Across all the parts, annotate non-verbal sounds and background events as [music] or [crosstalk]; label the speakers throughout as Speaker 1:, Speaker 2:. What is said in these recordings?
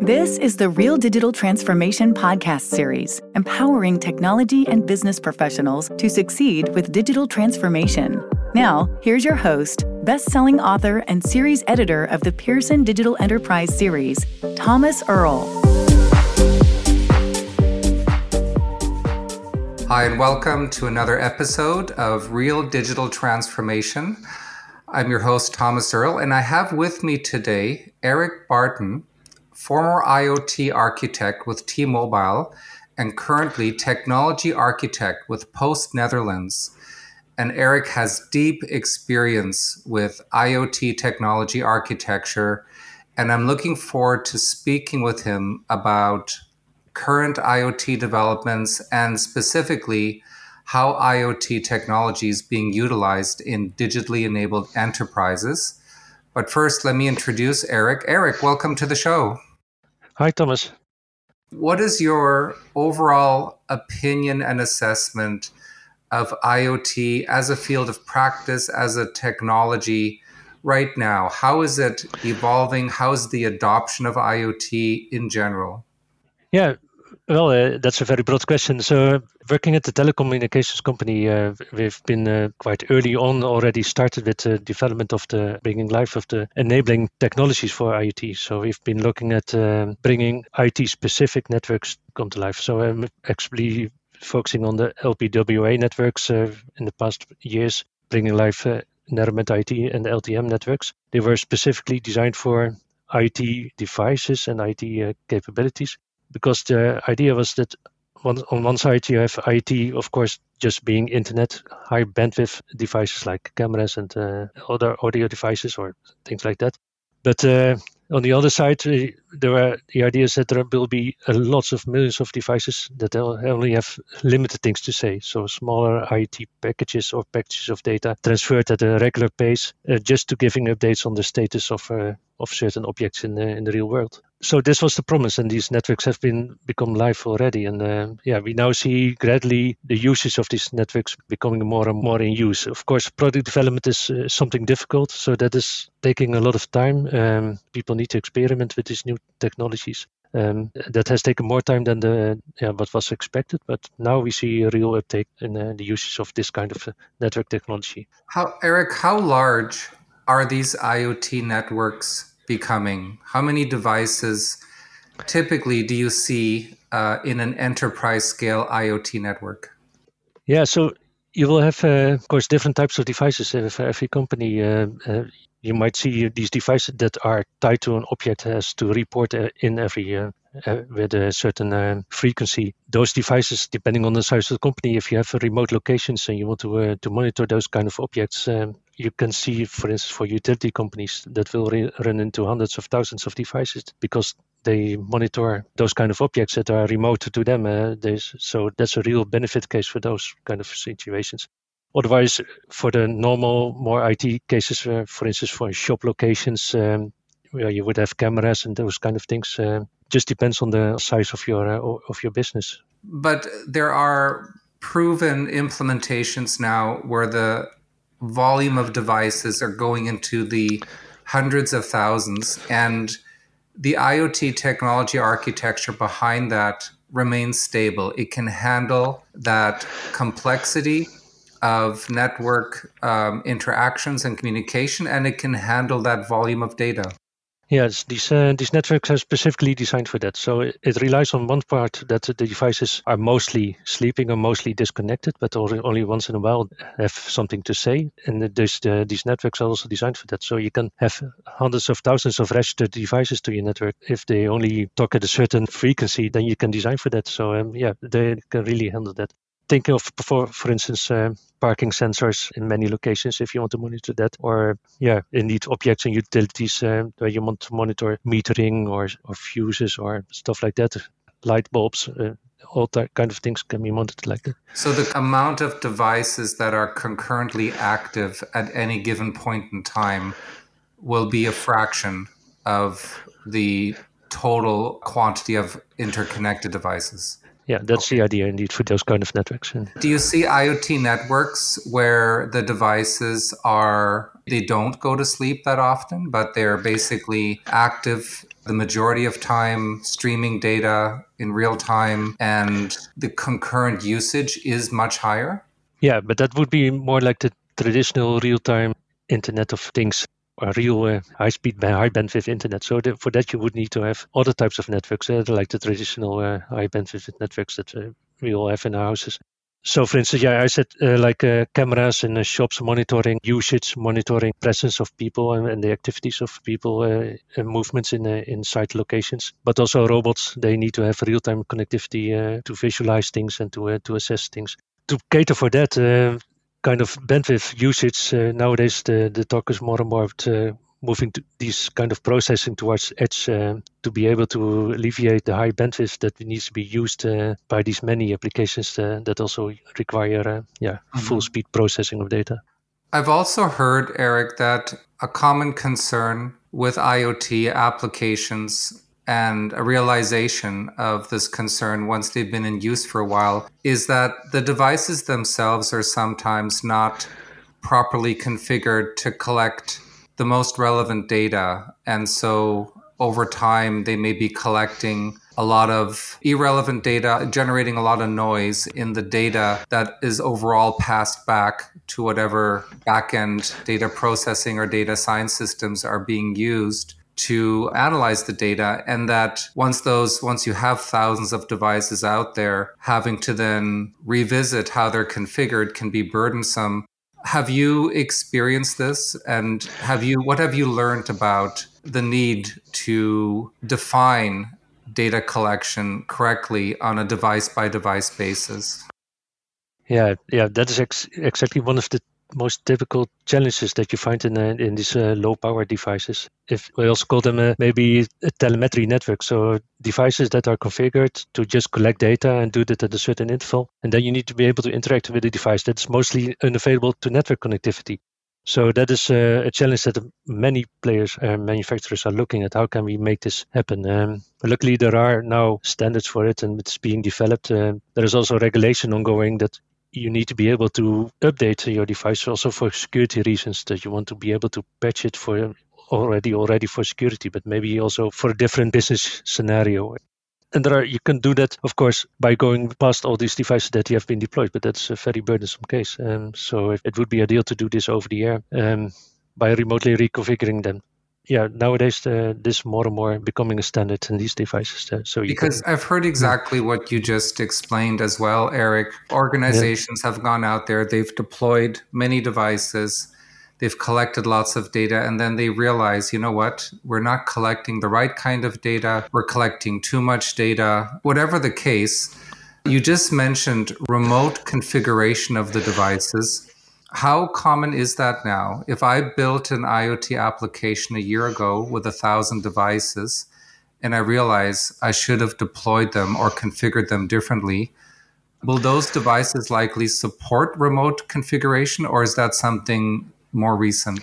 Speaker 1: This is the Real Digital Transformation Podcast Series, empowering technology and business professionals to succeed with digital transformation. Now, here's your host, best selling author and series editor of the Pearson Digital Enterprise Series, Thomas Erl.
Speaker 2: Hi, and welcome to another episode of Real Digital Transformation. I'm your host, Thomas Erl, and I have with me today Eric Barten, former IoT architect with T Mobile and currently technology architect with Post Netherlands. And Eric has deep experience with IoT technology architecture. And I'm looking forward to speaking with him about current IoT developments and specifically how IoT technology is being utilized in digitally enabled enterprises. But first, let me introduce Eric. Eric, welcome to the show.
Speaker 3: Hi, Thomas.
Speaker 2: What is your overall opinion and assessment of IoT as a field of practice, as a technology right now? How is it evolving? How is the adoption of IoT in general?
Speaker 3: Yeah, well, uh, that's a very broad question. So, working at the telecommunications company, uh, we've been uh, quite early on already started with the development of the bringing life of the enabling technologies for IoT. So, we've been looking at uh, bringing IT specific networks come to life. So, I'm actually focusing on the LPWA networks uh, in the past years, bringing life uh, Narrowband IT and LTM networks. They were specifically designed for IT devices and IT capabilities because the idea was that on one side you have IT, of course, just being internet high bandwidth devices like cameras and uh, other audio devices or things like that. But uh, on the other side, uh, there are the ideas that there will be lots of millions of devices that only have limited things to say. So smaller IT packages or packages of data transferred at a regular pace, uh, just to giving updates on the status of uh, of certain objects in the in the real world. So this was the promise, and these networks have been become live already. And uh, yeah, we now see gradually the uses of these networks becoming more and more in use. Of course, product development is uh, something difficult, so that is taking a lot of time. Um, people need to experiment with these new technologies. Um, that has taken more time than the yeah, what was expected, but now we see a real uptake in uh, the uses of this kind of uh, network technology.
Speaker 2: How, Eric? How large are these IoT networks becoming? How many devices typically do you see uh, in an enterprise scale IoT network?
Speaker 3: Yeah, so you will have, uh, of course, different types of devices uh, for every company. You might see these devices that are tied to an object has to report uh, in every uh, uh, with a certain uh, frequency. Those devices, depending on the size of the company, if you have remote locations and you want to uh, to monitor those kind of objects, um, you can see, for instance, for utility companies that will re- run into hundreds of thousands of devices because they monitor those kind of objects that are remote to them. So that's a real benefit case for those kind of situations. Otherwise, for the normal, more IT cases, uh, for instance, for shop locations, um, where you would have cameras and those kind of things, uh, just depends on the size of your uh, of your business.
Speaker 2: But there are proven implementations now where the volume of devices are going into the hundreds of thousands and the IoT technology architecture behind that remains stable. It can handle that complexity of network um, interactions and communication, and it can handle that volume of data.
Speaker 3: Yes, these uh, these networks are specifically designed for that. So it, it, relies on one part that the devices are mostly sleeping or mostly disconnected, but only, only once in a while have something to say. And this, these networks are also designed for that. So you can have hundreds of thousands of registered devices to your network. If they only talk at a certain frequency, then you can design for that. So um, yeah, they can really handle that thinking of for for instance uh, parking sensors in many locations if you want to monitor that or yeah indeed objects and utilities uh, where you want to monitor metering or or fuses or stuff like that light bulbs uh, all that kind of things can be monitored like that.
Speaker 2: So the amount of devices that are concurrently active at any given point in time will be a fraction of the total quantity of interconnected devices
Speaker 3: yeah, that's okay. the idea indeed for those kind of networks.
Speaker 2: Do you see IoT networks where the devices are they don't go to sleep that often, but they're basically active the majority of time streaming data in real time and the concurrent usage is much higher?
Speaker 3: Yeah, but that would be more like the traditional real time Internet of Things a real uh, high speed, high bandwidth internet. So for that, you would need to have other types of networks, uh, like the traditional uh, high bandwidth networks that uh, we all have in our houses. So, for instance, yeah, I said uh, like uh, cameras in shops monitoring usage, monitoring presence of people and, and the activities of people, movements in in site locations. But also robots, they need to have real time connectivity to visualize things and to to assess things. To cater for that, kind of bandwidth usage uh, nowadays the, the talk is more and more uh, moving to these kind of processing towards edge uh, to be able to alleviate the high bandwidth that needs to be used uh, by these many applications uh, that also require uh, yeah mm-hmm. full speed processing of data
Speaker 2: i've also heard eric that a common concern with iot applications and a realization of this concern once they've been in use for a while is that the devices themselves are sometimes not properly configured to collect the most relevant data. And so over time, they may be collecting a lot of irrelevant data, generating a lot of noise in the data that is overall passed back to whatever backend data processing or data science systems are being used to analyze the data and that once those once you have thousands of devices out there having to then revisit how they're configured can be burdensome. Have you experienced this? And have you what have you learned about the need to define data collection correctly on a device by device basis?
Speaker 3: Yeah yeah that is ex- exactly one of the most difficult challenges that you find in uh, in these uh, low power devices. If we also call them uh, maybe a telemetry network, so devices that are configured to just collect data and do that at a certain interval, and then you need to be able to interact with the device that's mostly unavailable to network connectivity. So that is uh, a challenge that many players and manufacturers are looking at. How can we make this happen? Um, luckily, there are now standards for it, and it's being developed. Uh, there is also regulation ongoing that you need to be able to update your device also for security reasons that you want to be able to patch it for already already for security but maybe also for a different business scenario. And there are you can do that of course by going past all these devices that you have been deployed but that's a very burdensome case. Um, so it, it, would be ideal to do this over the air um, by remotely reconfiguring them yeah, nowadays uh, this more and more becoming a standard in these devices. Uh, so
Speaker 2: because can, I've heard exactly yeah. what you just explained as well, Eric. Organizations yeah. have gone out there, they've deployed many devices, they've collected lots of data, and then they realize, you know what, we're not collecting the right kind of data, we're collecting too much data, whatever the case. You just mentioned remote configuration of the devices how common is that now? If I built an IoT application a year ago with a thousand devices and I realize I should have deployed them or configured them differently, will those devices likely support remote configuration or is that something more recent?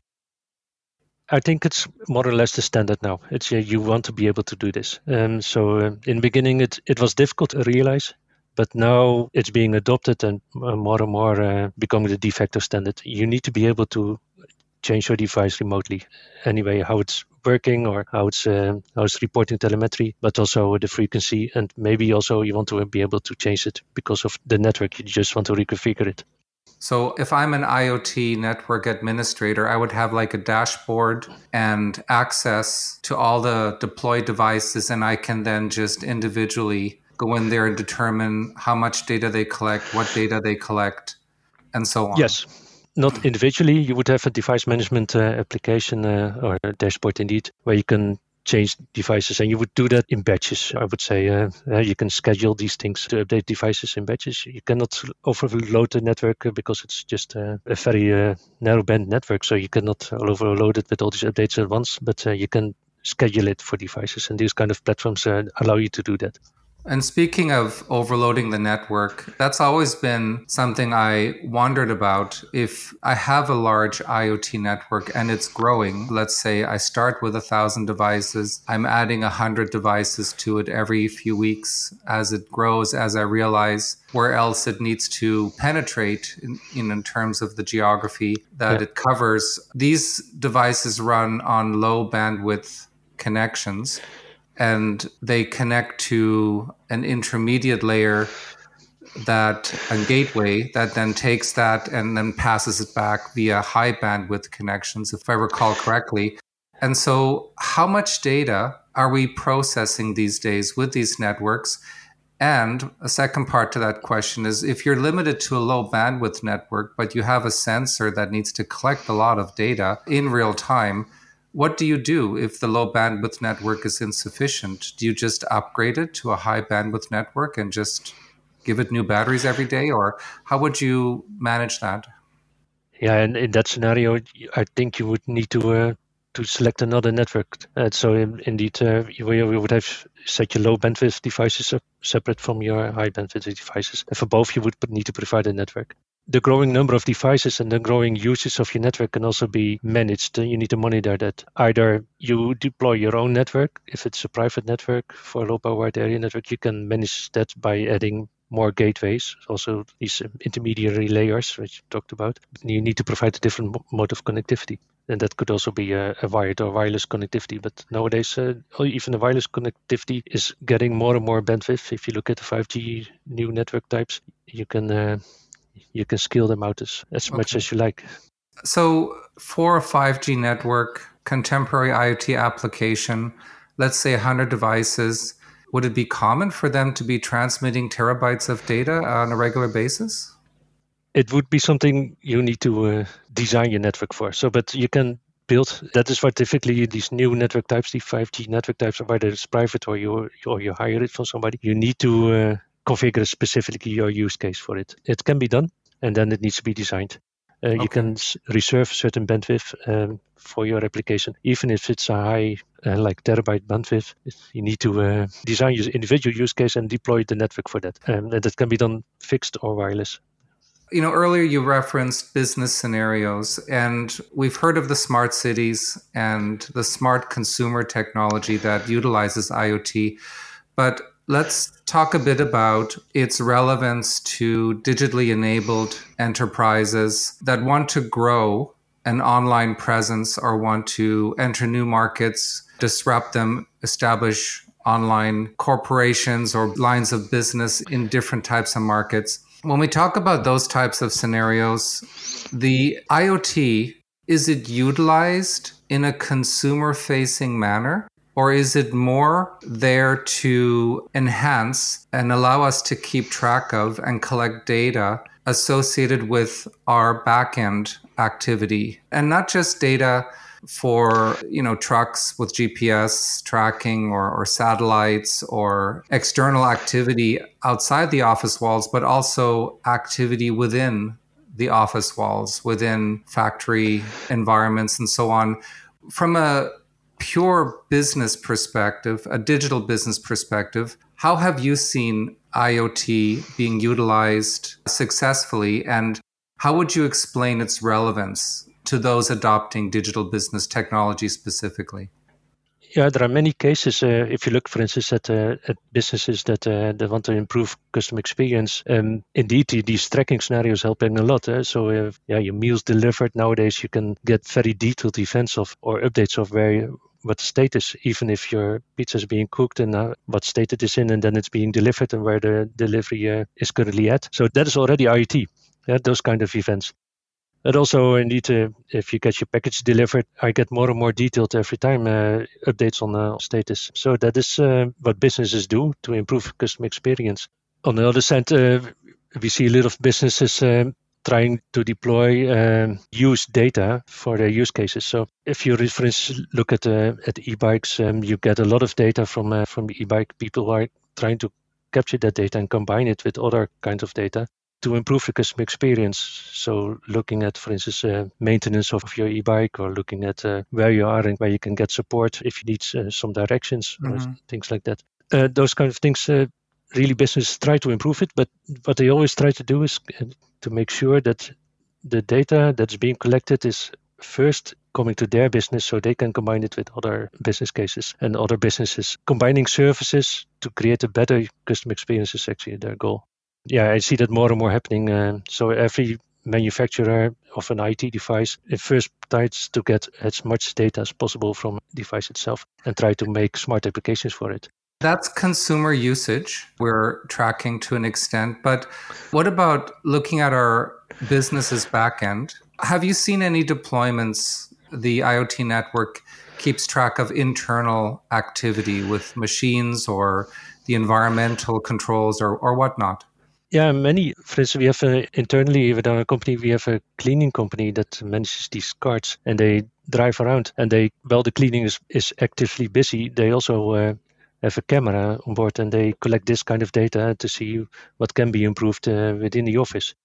Speaker 3: I think it's more or less the standard now. It's you want to be able to do this. Um, so uh, in the beginning, it, it was difficult to realize but now it's being adopted and more and more uh, becoming the de facto standard. You need to be able to change your device remotely. Anyway how it's working or how it's uh, how it's reporting telemetry but also the frequency. And maybe also you want to be able to change it because of the network. You just want to reconfigure it.
Speaker 2: So if i'm an iot network administrator i would have like a dashboard and access to all the deployed devices and i can then just individually go in there and determine how much data they collect, what data they collect, and so on.
Speaker 3: Yes. Not individually, you would have a device management uh, application uh, or a dashboard indeed, where you can change devices and you would do that in batches i would say uh, uh, you can schedule these things to update devices in batches you cannot overload the network uh, because it's just uh, a very uh, narrow band network so you cannot overload it with all these updates at once but you can schedule it for devices and these kind of platforms allow you to do that
Speaker 2: And speaking of overloading the network, that's always been something I wondered about. If I have a large IoT network and it's growing, let's say I start with a thousand devices, I'm adding a hundred devices to it every few weeks as it grows, as I realize where else it needs to penetrate in, in, terms of the geography that yeah. it covers. These devices run on low bandwidth connections and they connect to an intermediate layer that a gateway that then takes that and then passes it back via high bandwidth connections if i recall correctly. And so how much data are we processing these days with these networks? And a second part to that question is if you're limited to a low bandwidth network but you have a sensor that needs to collect a lot of data in real time what do you do if the low bandwidth network is insufficient? Do you just upgrade it to a high bandwidth network and just give it new batteries every day, or how would you manage that?
Speaker 3: Yeah, and in that scenario, I think you would need to uh, to select another network. Uh, so in, indeed, uh, you, you would have set your low bandwidth devices separate from your high bandwidth devices. And for both, you would need to provide a network the growing number of devices and the growing usage of your network can also be managed. You need to monitor that. Either you deploy your own network, if it's a private network for a low power wide area network, you can manage that by adding more gateways, also these intermediary layers, which you talked about. You need to provide a different mode of connectivity. And that could also be a, a wired or wireless connectivity. But nowadays, uh, even the wireless connectivity is getting more and more bandwidth. If you look at the 5G new network types, you can uh, you can scale them out as, as okay. much as you like.
Speaker 2: So, for a 5G network, contemporary IoT application, let's say 100 devices, would it be common for them to be transmitting terabytes of data on a regular basis?
Speaker 3: It would be something you need to uh, design your network for. So, but you can build. That is why typically these new network types, the 5G network types, whether it's private or you or you hire it from somebody, you need to uh, configure specifically your use case for it. It can be done, and then it needs to be designed. Uh, okay. You can reserve certain bandwidth um, for your application, even if it's a high, uh, like terabyte bandwidth. You need to uh, design your individual use case and deploy the network for that. Um, and that can be done fixed or wireless.
Speaker 2: You know, earlier you referenced business scenarios, and we've heard of the smart cities and the smart consumer technology that utilizes IoT. But Let's talk a bit about its relevance to digitally enabled enterprises that want to grow an online presence or want to enter new markets, disrupt them, establish online corporations or lines of business in different types of markets. When we talk about those types of scenarios, the IoT is it utilized in a consumer facing manner? Or is it more there to enhance and allow us to keep track of and collect data associated with our backend activity? And not just data for you know trucks with GPS tracking or, or satellites or external activity outside the office walls, but also activity within the office walls, within factory environments, and so on. From a pure business perspective, a digital business perspective, how have you seen IoT being utilized successfully and how would you explain its relevance to those adopting digital business technology specifically?
Speaker 3: Yeah, there are many cases. Uh, if you look, for instance, at, uh, at businesses that uh, that want to improve customer experience, um, indeed, these tracking scenarios help helping a lot. Eh? So, uh, yeah, your meals delivered nowadays, you can get very detailed events of or updates of where what status, even if your pizza is being cooked and uh, what state it is in, and then it's being delivered and where the delivery uh, is currently at. So that is already IoT, yeah, those kind of events. But also, indeed, uh, if you get your package delivered, I get more and more detailed every time uh, updates on the status. So that is uh, what businesses do to improve customer experience. On the other side, uh, we see a lot of businesses trying to deploy um, use data for their use cases. So if you, for instance, look at uh, at e-bikes, um, you get a lot of data from uh, from e-bike. People are trying to capture that data and combine it with other kinds of data to improve the customer experience. So looking at, for instance, uh, maintenance of your e-bike or looking at uh, where you are and where you can get support if you need uh, some directions mm-hmm. or things like that. Uh, those kind of things really businesses try to improve it, but what they always try to do is uh, to make sure that the data that's being collected is first coming to their business so they can combine it with other business cases and other businesses. Combining services to create a better customer experience is actually their goal. Yeah, I see that more and more happening. Uh, so every manufacturer of an IT device it first tries to get as much data as possible from device itself and try to make smart applications for it.
Speaker 2: That's consumer usage we're tracking to an extent. But what about looking at our business's backend? Have you seen any deployments the IoT network keeps track of internal activity with machines or the environmental controls or, or whatnot?
Speaker 3: Yeah, many. For instance, we have a, internally within our company, we have a cleaning company that manages these carts, and they drive around. And they, while the cleaning is, is actively busy, they also uh, have a camera on board, and they collect this kind of data to see what can be improved uh, within the office.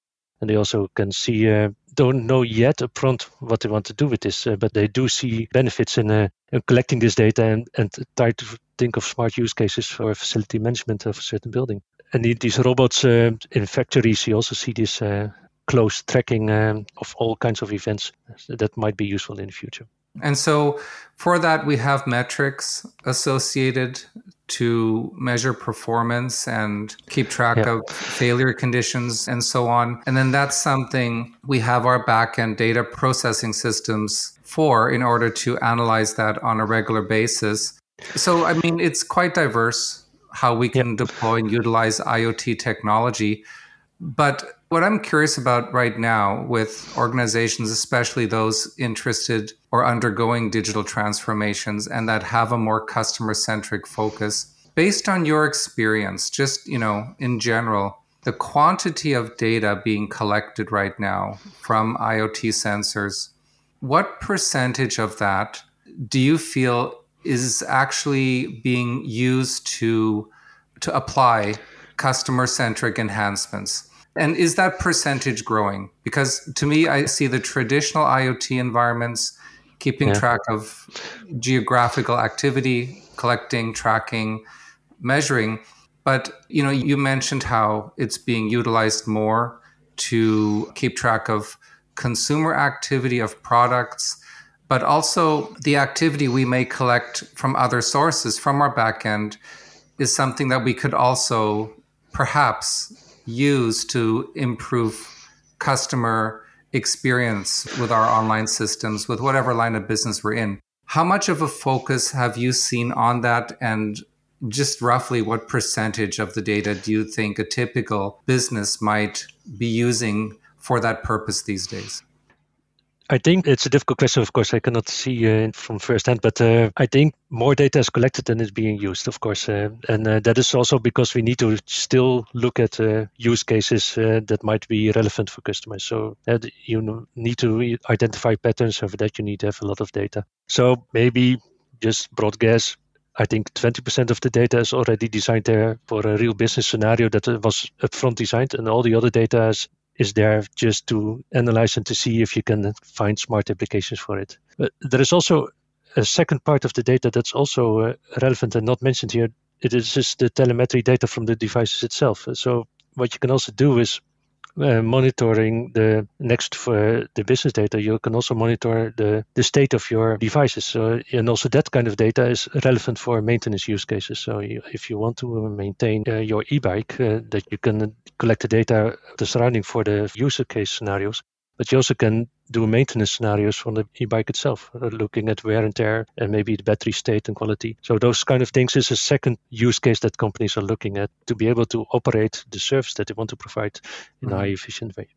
Speaker 3: And they also can see uh, don't know yet upfront what they want to do with this, uh, but they do see benefits in, uh, in collecting this data and, and try to think of smart use cases for facility management of a certain building. And these robots uh, in factories, you also see this uh, close tracking um, of all kinds of events that might be useful in the future.
Speaker 2: And so for that, we have metrics associated to measure performance and keep track yeah. of failure conditions and so on. And then that's something we have our backend data processing systems for in order to analyze that on a regular basis. So, I mean, it's quite diverse how we can yeah. deploy and utilize IoT technology. But what I'm curious about right now with organizations, especially those interested or undergoing digital transformations and that have a more customer centric focus, based on your experience, just, you know, in general, the quantity of data being collected right now from IoT sensors, what percentage of that do you feel is actually being used to to apply customer centric enhancements? And is that percentage growing? Because to me, I see the traditional IoT environments keeping yeah. track of geographical activity, collecting, tracking, measuring. But you know, you mentioned how it's being utilized more to keep track of consumer activity of products, but also the activity we may collect from other sources from our backend is something that we could also perhaps use to improve customer experience with our online systems, with whatever line of business we're in. How much of a focus have you seen on that? And just roughly what percentage of the data do you think a typical business might be using for that purpose these days?
Speaker 3: I think it's a difficult question. Of course, I cannot see uh, from first hand, but uh, I think more data is collected than is being used, of course. Uh, and uh, that is also because we need to still look at uh, use cases uh, that might be relevant for customers. So you need to identify patterns, and for that, you need to have a lot of data. So maybe just broad guess. I think 20% of the data is already designed there for a real business scenario that was upfront designed, and all the other data is is there just to analyze and to see if you can find smart applications for it. But there is also a second part of the data that's also uh, relevant and not mentioned here. It is just the telemetry data from the devices itself. So what you can also do is uh, monitoring the next for the business data, you can also monitor the, the state of your devices. So, and also that kind of data is relevant for maintenance use cases. So, you, if you want to maintain uh, your e-bike, uh, that you can collect the data, the surrounding for the user case scenarios, but you also can do maintenance scenarios from the e-bike itself, uh, looking at wear and tear and maybe the battery state and quality. So those kind of things is a second use case that companies are looking at to be able to operate the service that they want to provide in mm-hmm. a high efficient way.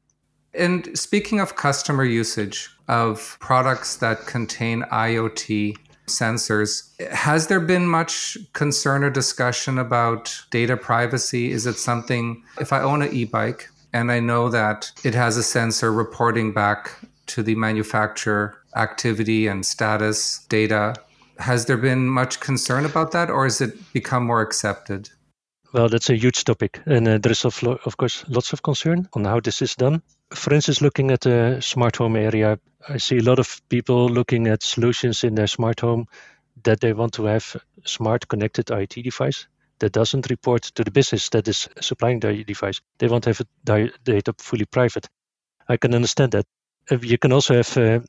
Speaker 2: And speaking of customer usage of products that contain IoT sensors, has there been much concern or discussion about data privacy? Is it something, if I own an e bike and I know that it has a sensor reporting back to the manufacturer activity and status data. Has there been much concern about that, or has it become more accepted?
Speaker 3: Well, that's a huge topic, and uh, there is of, of course lots of concern on how this is done. For instance, looking at the smart home area, I see a lot of people looking at solutions in their smart home that they want to have smart connected IoT device that doesn't report to the business that is supplying the device. They want to have the data fully private. I can understand that. Uh, you can also have uh,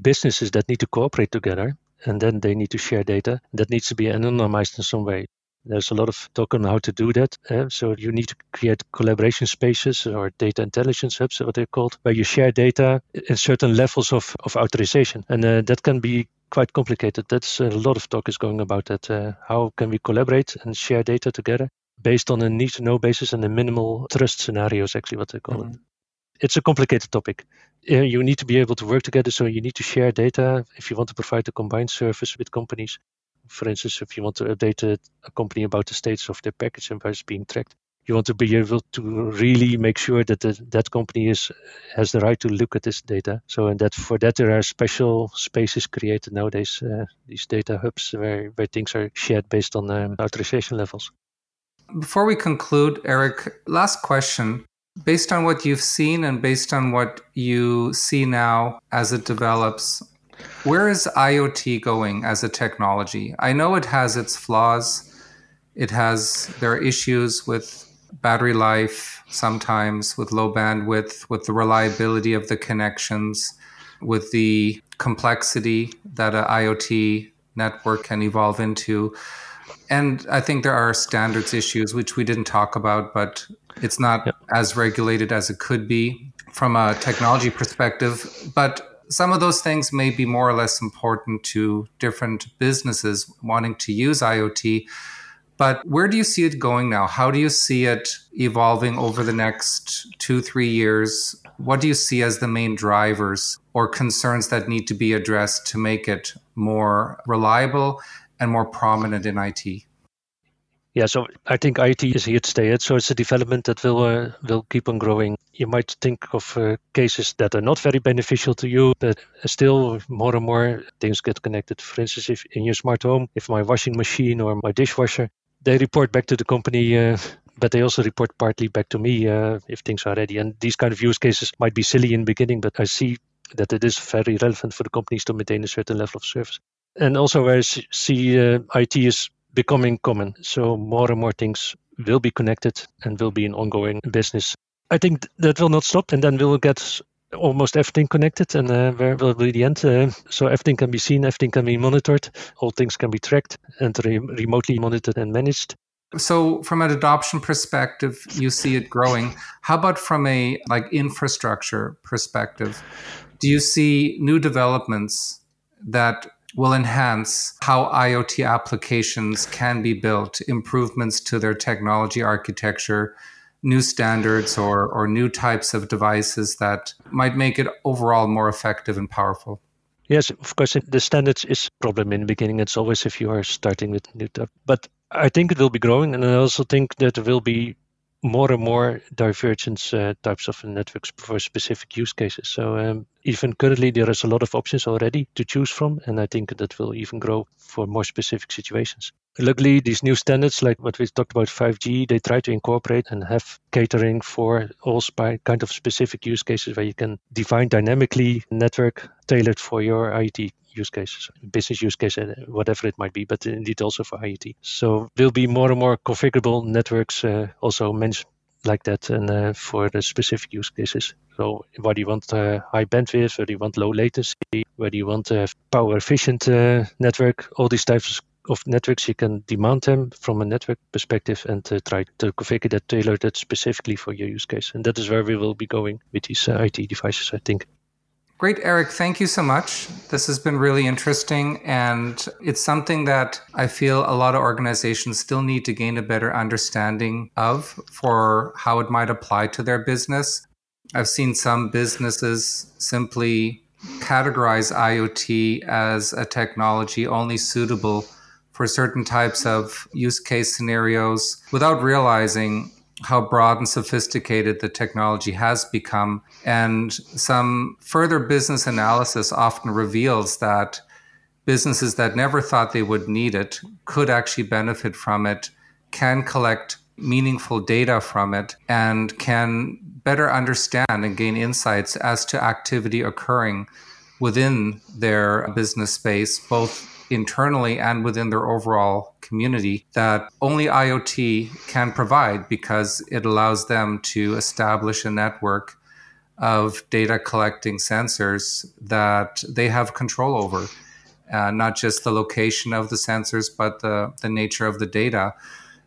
Speaker 3: businesses that need to cooperate together and then they need to share data that needs to be anonymized in some way. There's a lot of talk on how to do that. Uh, so you need to create collaboration spaces or data intelligence hubs, what they're called, where you share data in certain levels of, of authorization. And uh, that can be quite complicated. That's a lot of talk is going about that. Uh, how can we collaborate and share data together based on a need to know basis and a minimal trust scenarios, actually, what they call mm-hmm. it. It's a complicated topic. You need to be able to work together, so you need to share data if you want to provide a combined service with companies for instance, if you want to update a, a company about the status of their package and where it's being tracked, you want to be able to really make sure that the, that company is has the right to look at this data. So, and that for that there are special spaces created nowadays, uh, these data hubs where, where things are shared based on um, authorization levels.
Speaker 2: Before we conclude, Eric, last question. Based on what you've seen and based on what you see now as it develops, where is IoT going as a technology? I know it has its flaws. It has there are issues with battery life sometimes with low bandwidth, with the reliability of the connections, with the complexity that an IoT network can evolve into. And I think there are standards issues which we didn't talk about, but it's not yep. As regulated as it could be from a technology perspective. But some of those things may be more or less important to different businesses wanting to use IoT. But where do you see it going now? How do you see it evolving over the next two, three years? What do you see as the main drivers or concerns that need to be addressed to make it more reliable and more prominent in IT?
Speaker 3: Yeah, so I think IT is here to stay. So it's a development that will uh, will keep on growing. You might think of uh, cases that are not very beneficial to you, but still more and more things get connected. For instance, if in your smart home, if my washing machine or my dishwasher, they report back to the company. Uh, but they also report partly back to me uh, if things are ready. And these kind of use cases might be silly in the beginning, but I see that it is very relevant for the companies to maintain a certain level of service. And also, where I see uh, IT is becoming common. So more and more things will be connected and will be an ongoing business. I think that will not stop, and then we'll get almost everything connected, and uh, where will be the end? Uh, so everything can be seen, everything can be monitored, all things can be tracked and re- remotely monitored and managed.
Speaker 2: So from an adoption perspective, you see it growing. How about from a like infrastructure perspective? Do you see new developments that will enhance how IoT applications can be built, improvements to their technology architecture, new standards or, or new types of devices that might make it overall more effective and powerful.
Speaker 3: Yes, of course, the standards is a problem in the beginning. It's always if you are starting with new stuff. But I think it will be growing, and I also think that there will be more and more divergent uh, types of networks for specific use cases. So um, even currently, there is a lot of options already to choose from, and I think that will even grow for more specific situations. Luckily, these new standards, like what we talked about 5G, they try to incorporate and have catering for all sp- kind of specific use cases where you can define dynamically network tailored for your IoT use cases, business use case, uh, whatever it might be, but indeed also for IoT. So there'll be more and more configurable networks uh, also like that and uh, for the specific use cases. So whether you want uh, high bandwidth, whether you want low latency, whether you want a power efficient uh, network, all these types of networks, you can demand them from a network perspective and uh, try to configure that tailored that specifically for your use case. And that is where we will be going with these uh, IT devices, I think.
Speaker 2: Great, Eric. Thank you so much. This has been really interesting. And it's something that I feel a lot of organizations still need to gain a better understanding of for how it might apply to their business. I've seen some businesses simply categorize IoT as a technology only suitable for certain types of use case scenarios without realizing how broad and sophisticated the technology has become. And some further business analysis often reveals that businesses that never thought they would need it could actually benefit from it, can collect meaningful data from it, and can better understand and gain insights as to activity occurring within their business space, both internally and within their overall community that only IoT can provide because it allows them to establish a network of data collecting sensors that they have control over. Uh, not just the location of the sensors, but the, the nature of the data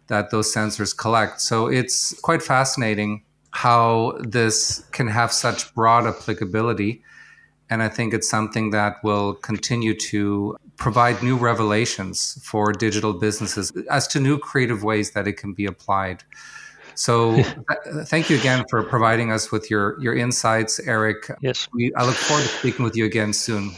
Speaker 2: that those sensors collect. So it's quite fascinating how this can have such broad applicability. And I think it's something that will continue to provide new revelations for digital businesses as to new creative ways that it can be applied. So [laughs] thank you again for providing us with your, your insights, Eric.
Speaker 3: Yes.
Speaker 2: We, I look forward to speaking with you again soon.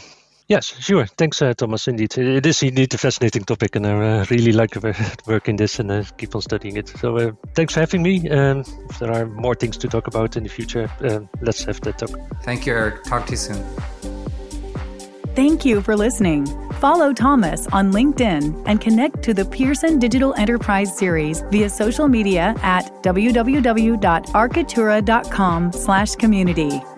Speaker 3: Yes, sure. Thanks, uh, Thomas. Indeed, it is indeed a fascinating topic, and I uh, really like to [laughs] work in this and uh, keep on studying it. So, uh, thanks for having me. Um, if there are more things to talk about in the future, um, let's have that talk.
Speaker 2: Thank you, Eric. Talk to you soon.
Speaker 1: Thank you for listening. Follow Thomas on LinkedIn and connect to the Pearson Digital Enterprise Series via social media at www.arcitura.com/community.